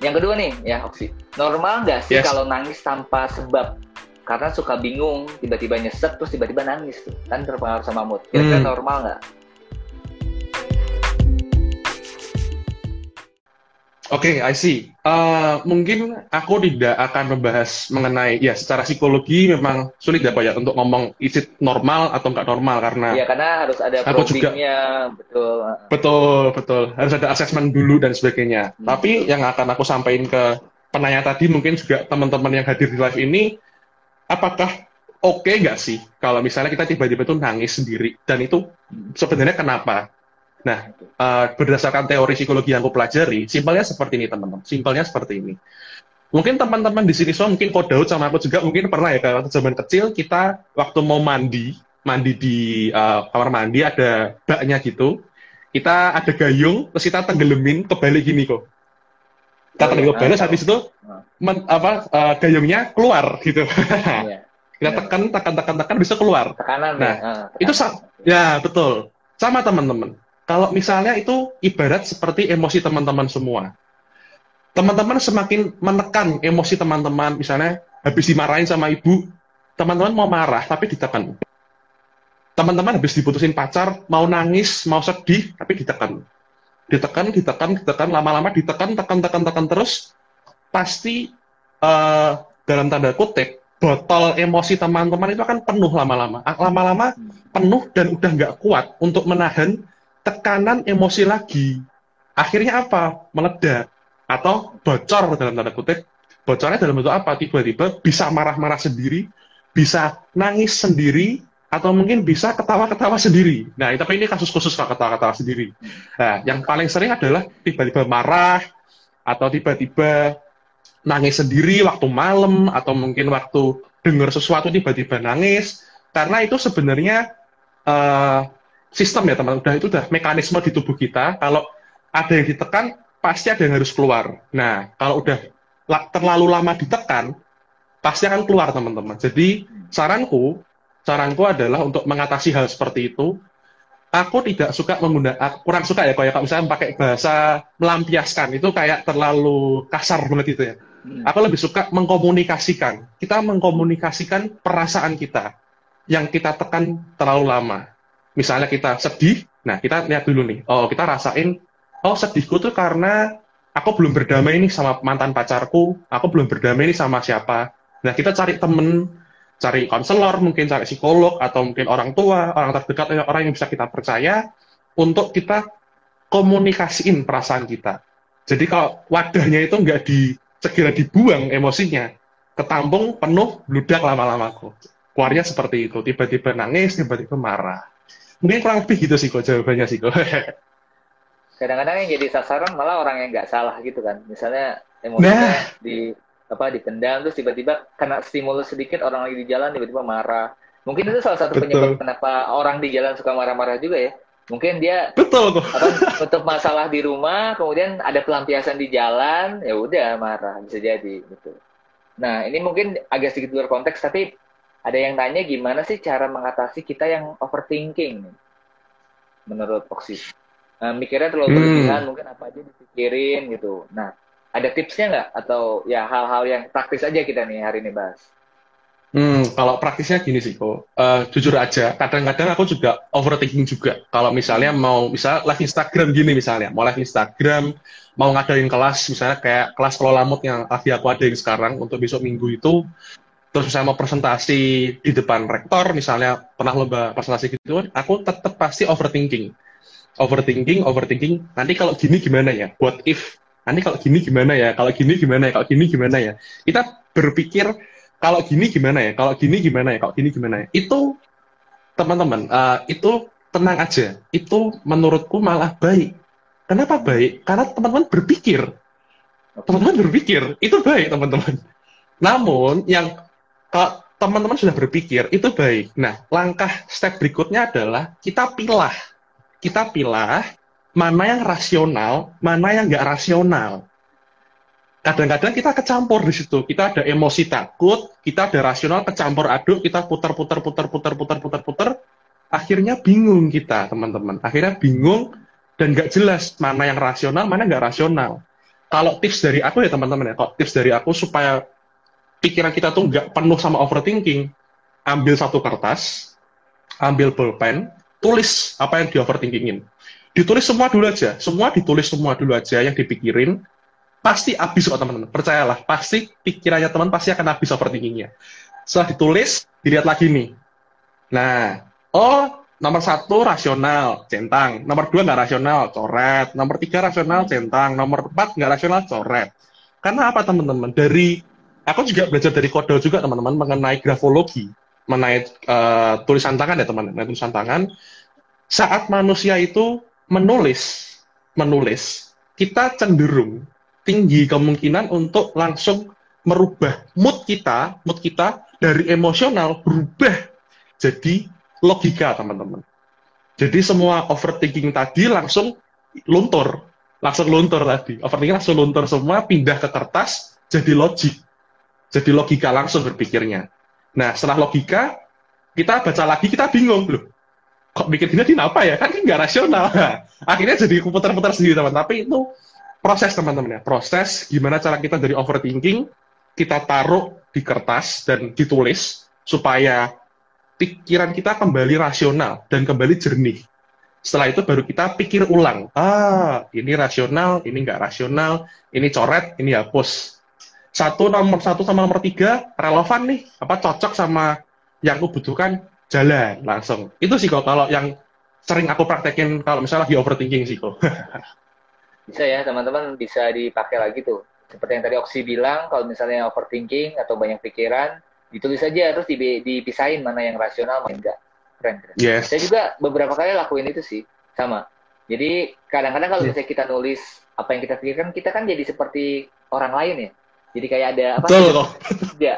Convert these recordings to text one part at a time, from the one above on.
Yang kedua nih, ya Oksi. Normal nggak sih Yes. kalau nangis tanpa sebab? Karena suka bingung, tiba-tiba nyesek, terus tiba-tiba nangis tuh. Kan terpengaruh sama mood. Kira-kira Hmm. normal nggak? Oke, I see. Eh, mungkin aku tidak akan membahas mengenai ya secara psikologi memang sulit ya Pak ya untuk ngomong is it normal atau nggak normal karena Iya, karena harus ada. Aku juga- betul. betul betul harus ada assessment dulu dan sebagainya. Hmm. Tapi yang akan aku sampaikan ke penanya tadi mungkin juga teman-teman yang hadir di live ini, apakah oke nggak sih kalau misalnya kita tiba-tiba tuh nangis sendiri dan itu sebenarnya kenapa? Nah, eh, berdasarkan teori psikologi yang aku pelajari, simpelnya seperti ini teman-teman. Simpelnya seperti ini. Mungkin teman-teman di sini semua, mungkin Ko Daud sama aku juga mungkin pernah ya kalau waktu zaman kecil kita waktu mau mandi, mandi di eh, kamar mandi ada baknya gitu, kita ada gayung, terus kita tenggelemin kebalik gini kok. Kita Oh, tenggelam iya. kebalik, habis itu Ah. men- apa eh, gayungnya keluar gitu. Iya. kita tekan, tekan, tekan, tekan bisa keluar. Tekanan Nah, ya. Ah, itu tekanan. Ya, betul. Sama teman-teman. Kalau misalnya itu ibarat seperti emosi teman-teman semua. Teman-teman semakin menekan emosi teman-teman, misalnya habis dimarahin sama ibu, teman-teman mau marah tapi ditekan. Teman-teman habis diputusin pacar, mau nangis, mau sedih, tapi ditekan. Ditekan, ditekan, ditekan, lama-lama ditekan, tekan, tekan, tekan terus, pasti eh, dalam tanda kutip, botol emosi teman-teman itu akan penuh lama-lama. Lama-lama penuh dan udah nggak kuat untuk menahan tekanan emosi lagi. Akhirnya apa? Meledak atau bocor dalam tanda kutip. Bocornya dalam bentuk apa? Tiba-tiba bisa marah-marah sendiri, bisa nangis sendiri, atau mungkin bisa ketawa-ketawa sendiri. Nah, tapi ini kasus khusus kalau ketawa-ketawa sendiri. Nah, yang paling sering adalah tiba-tiba marah, atau tiba-tiba nangis sendiri waktu malam, atau mungkin waktu dengar sesuatu tiba-tiba nangis, karena itu sebenarnya eh, sistem ya teman udah itu udah mekanisme di tubuh kita. Kalau ada yang ditekan pasti ada yang harus keluar. Nah kalau udah la- terlalu lama ditekan pasti akan keluar teman-teman. Jadi saranku saranku adalah untuk mengatasi hal seperti itu. Aku tidak suka menggunakan kurang suka ya kayak kalau misalnya pakai bahasa melampiaskan. Itu kayak terlalu kasar banget itu ya. Hmm. Aku lebih suka mengkomunikasikan. Kita mengkomunikasikan perasaan kita yang kita tekan terlalu lama. Misalnya kita sedih, nah kita lihat dulu nih. Oh, kita rasain, oh sedihku tuh karena aku belum berdamai nih sama mantan pacarku, aku belum berdamai nih sama siapa. Nah, kita cari temen, cari konselor, mungkin cari psikolog, atau mungkin orang tua, orang terdekat, orang yang bisa kita percaya, untuk kita komunikasiin perasaan kita. Jadi kalau wadahnya itu nggak di segera dibuang emosinya, ketampung penuh, bludak lama-lama kok. Keluarnya seperti itu, tiba-tiba nangis, tiba-tiba marah. Mungkin kurang lebih gitu sih kok jawabannya sih kok. Kadang-kadang yang jadi sasaran malah orang yang nggak salah gitu kan. Misalnya emosinya Nah. di apa dipendam terus tiba-tiba kena stimulus sedikit orang lagi di jalan tiba-tiba marah. Mungkin itu salah satu Betul. penyebab kenapa orang di jalan suka marah-marah juga ya. Mungkin dia Betul apa untuk masalah di rumah, kemudian ada pelampiasan di jalan, ya udah marah bisa jadi gitu. Nah ini mungkin agak sedikit luar konteks, tapi ada yang tanya gimana sih cara mengatasi kita yang overthinking menurut Oxy. Nah, mikirnya terlalu Hmm. berlebihan, mungkin apa aja dipikirin gitu. Nah ada tipsnya nggak atau ya hal-hal yang praktis aja kita nih hari ini bahas? Hmm, kalau praktisnya gini sih kok. Eh, jujur aja, kadang-kadang aku juga overthinking juga. Kalau misalnya mau, misal live Instagram gini misalnya, mau live Instagram, mau ngadain kelas, misalnya kayak kelas kelola mood yang lagi aku adain sekarang untuk besok minggu itu, terus misalnya mau presentasi di depan rektor, misalnya pernah lomba presentasi gitu, aku tetap pasti overthinking. Overthinking, overthinking, nanti kalau gini gimana ya? What if? Nanti kalau gini gimana ya? Kalau gini gimana ya? Kalau gini gimana ya? Kita berpikir, kalau gini gimana ya? Kalau gini gimana ya? Kalau gini gimana ya? Itu, teman-teman, eh, itu tenang aja. Itu menurutku malah baik. Kenapa baik? Karena teman-teman berpikir. Teman-teman berpikir, itu baik, teman-teman. Namun, yang teman-teman sudah berpikir, itu baik. Nah, langkah step berikutnya adalah kita pilah. Kita pilah mana yang rasional, mana yang nggak rasional. Kadang-kadang kita kecampur di situ. Kita ada emosi takut, kita ada rasional kecampur aduk, kita putar-putar, putar-putar, putar-putar, putar. Akhirnya bingung kita, teman-teman. Akhirnya bingung dan nggak jelas mana yang rasional, mana nggak rasional. kalau tips dari aku ya teman-teman ya, kalau tips dari aku supaya pikiran kita tuh nggak penuh sama overthinking, ambil satu kertas, ambil pulpen, tulis apa yang di overthinkingin. Ditulis semua dulu aja, semua ditulis semua dulu aja yang dipikirin, pasti habis kok teman-teman. Percayalah, pasti pikirannya teman pasti akan habis overthinkingnya. Setelah ditulis, dilihat lagi nih. Nah, oh nomor satu rasional, centang. Nomor dua nggak rasional, coret. Nomor tiga rasional, centang. Nomor empat nggak rasional, coret. Karena apa teman-teman? Dari aku juga belajar dari kode juga teman-teman mengenai grafologi, mengenai uh, tulisan tangan ya teman-teman, tulisan tangan. Saat manusia itu menulis, menulis, kita cenderung tinggi kemungkinan untuk langsung merubah mood kita, mood kita dari emosional berubah jadi logika, teman-teman. Jadi semua overthinking tadi langsung luntur, langsung luntur tadi. Overthinking langsung luntur semua, pindah ke kertas, jadi logik. Jadi logika langsung berpikirnya. Nah, setelah logika, kita baca lagi, kita bingung. Loh, kok bikin ini apa ya? Kan nggak rasional. akhirnya jadi putar-putar sendiri, teman. Tapi itu proses, teman-teman ya. Proses gimana cara kita dari overthinking, kita taruh di kertas dan ditulis, supaya pikiran kita kembali rasional dan kembali jernih. Setelah itu baru kita pikir ulang. Ah, ini rasional, ini nggak rasional, ini coret, ini hapus. Satu nomor satu sama nomor tiga relevan nih, apa cocok sama yang aku butuhkan, jalan langsung. Itu sih kok kalau yang sering aku praktekin kalau misalnya lagi overthinking sih kok. bisa ya teman-teman bisa dipakai lagi tuh. Seperti yang tadi Oksi bilang, kalau misalnya overthinking atau banyak pikiran, ditulis aja terus dipisahin mana yang rasional mana yang enggak keren keren yes. saya juga beberapa kali lakuin itu sih sama jadi kadang-kadang kalau yeah. misalnya kita nulis apa yang kita pikirkan kita kan jadi seperti orang lain ya jadi kayak ada apa betul sudut, ya,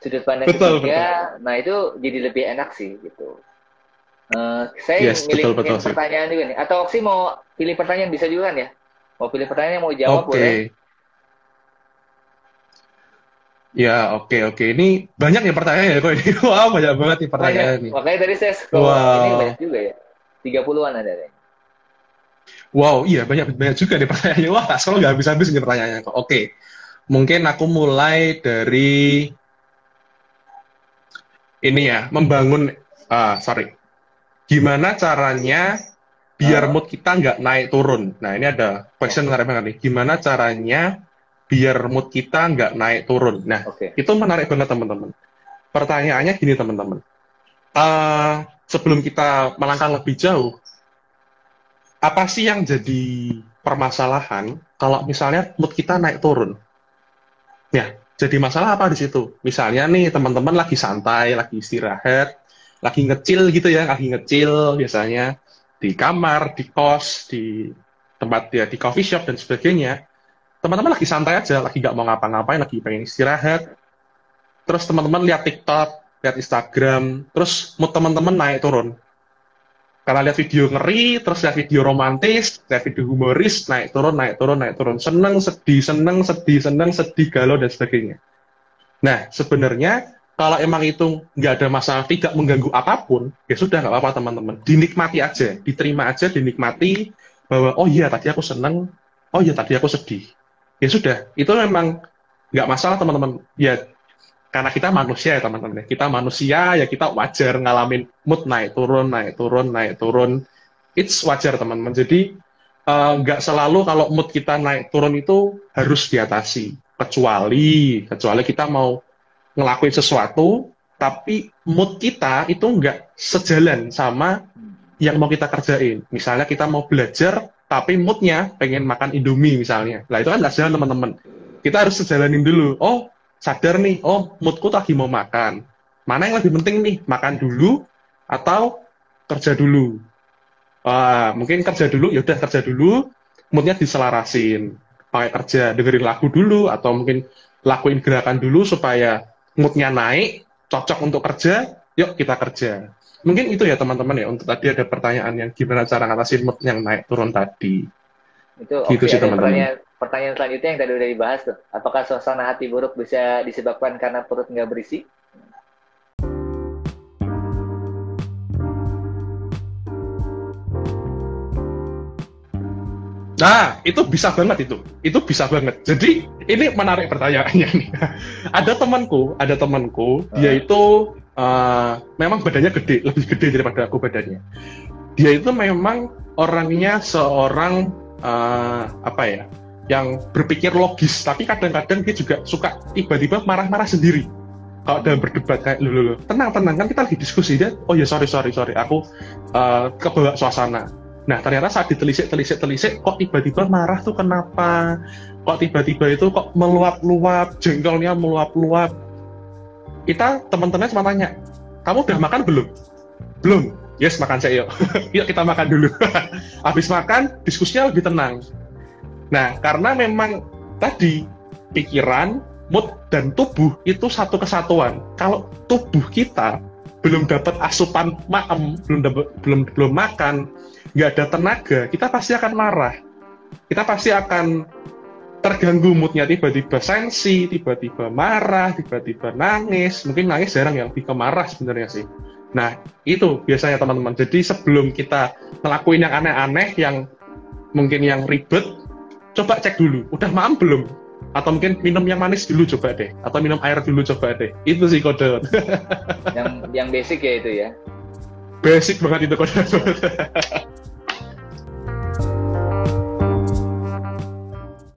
sudut pandang betul, ketiga betul. nah itu jadi lebih enak sih gitu uh, saya yes, milih betul, betul, pertanyaan juga nih atau sih mau pilih pertanyaan bisa juga kan ya mau pilih pertanyaan yang mau jawab okay. boleh Ya, oke, okay, oke. Okay. Ini banyak ya pertanyaan ya kok ini. Wah, banyak banget nih pertanyaan banyak. Makanya tadi saya scroll wow. ini banyak juga ya. 30-an ada deh. Wow, iya banyak banyak juga nih pertanyaannya. Wah, kalau nggak habis-habis nih pertanyaannya. Oke, okay. Mungkin aku mulai dari ini ya, membangun, uh, sorry, gimana caranya biar mood kita nggak naik turun. Nah, ini ada question menarik banget nih. Gimana caranya biar mood kita nggak naik turun. Nah, okay. itu menarik banget teman-teman. Pertanyaannya gini teman-teman. Uh, sebelum kita melangkah lebih jauh, apa sih yang jadi permasalahan kalau misalnya mood kita naik turun? Ya, jadi masalah apa di situ? Misalnya nih teman-teman lagi santai, lagi istirahat, lagi ngecil gitu ya, lagi ngecil biasanya di kamar, di kos, di tempat ya di coffee shop dan sebagainya teman-teman lagi santai aja, lagi nggak mau ngapa-ngapain, lagi pengen istirahat. Terus teman-teman lihat TikTok, lihat Instagram, terus mood teman-teman naik turun. Karena lihat video ngeri, terus lihat video romantis, lihat video humoris, naik turun, naik turun, naik turun. Seneng, sedih, seneng, sedih, seneng, sedih, galau, dan sebagainya. Nah, sebenarnya kalau emang itu nggak ada masalah, tidak mengganggu apa pun, ya sudah nggak apa-apa teman-teman. Dinikmati aja, diterima aja, dinikmati bahwa oh iya tadi aku seneng, oh iya tadi aku sedih ya sudah itu memang nggak masalah teman-teman ya karena kita manusia ya teman-teman ya. kita manusia ya kita wajar ngalamin mood naik turun naik turun naik turun it's wajar teman-teman jadi eh, nggak uh, selalu kalau mood kita naik turun itu harus diatasi kecuali kecuali kita mau ngelakuin sesuatu tapi mood kita itu nggak sejalan sama yang mau kita kerjain misalnya kita mau belajar tapi moodnya pengen makan Indomie misalnya. Lah itu kan nggak jalan teman-teman. Kita harus sejalanin dulu. Oh, sadar nih, oh moodku lagi mau makan. Mana yang lebih penting nih, makan dulu atau kerja dulu? Uh, mungkin kerja dulu, ya udah kerja dulu, moodnya diselarasin. Pakai kerja, dengerin lagu dulu, atau mungkin lakuin gerakan dulu supaya moodnya naik, cocok untuk kerja, yuk kita kerja. Mungkin itu ya teman-teman ya untuk tadi ada pertanyaan yang gimana cara ngatasin mood yang naik turun tadi. Itu gitu okay, sih teman-teman. Pertanyaan, selanjutnya yang tadi udah dibahas tuh. Apakah suasana hati buruk bisa disebabkan karena perut nggak berisi? Nah, itu bisa banget itu. Itu bisa banget. Jadi, ini menarik pertanyaannya nih. ada temanku, ada temanku, uh. dia itu uh, memang badannya gede, lebih gede daripada aku badannya. Dia itu memang orangnya seorang uh, apa ya, yang berpikir logis, tapi kadang-kadang dia juga suka tiba-tiba marah-marah sendiri. Kalau dalam berdebat kayak lu, lu, tenang tenang kan kita lagi diskusi dia. Oh ya sorry sorry sorry, aku uh, kebawa suasana Nah, ternyata saat ditelisik, telisik, telisik, kok tiba-tiba marah tuh kenapa? Kok tiba-tiba itu kok meluap-luap, jengkolnya meluap-luap? Kita, teman-teman cuma tanya, kamu udah makan belum? Belum. Yes, makan saya yuk. yuk kita makan dulu. Habis makan, diskusinya lebih tenang. Nah, karena memang tadi pikiran, mood, dan tubuh itu satu kesatuan. Kalau tubuh kita belum dapat asupan maem, belum dapet, belum belum makan, nggak ada tenaga, kita pasti akan marah. Kita pasti akan terganggu moodnya tiba-tiba sensi, tiba-tiba marah, tiba-tiba nangis. Mungkin nangis jarang ya, lebih marah sebenarnya sih. Nah, itu biasanya teman-teman. Jadi sebelum kita ngelakuin yang aneh-aneh, yang mungkin yang ribet, coba cek dulu, udah maam belum? Atau mungkin minum yang manis dulu coba deh, atau minum air dulu coba deh. Itu sih kode. yang yang basic ya itu ya. Basic banget itu kode.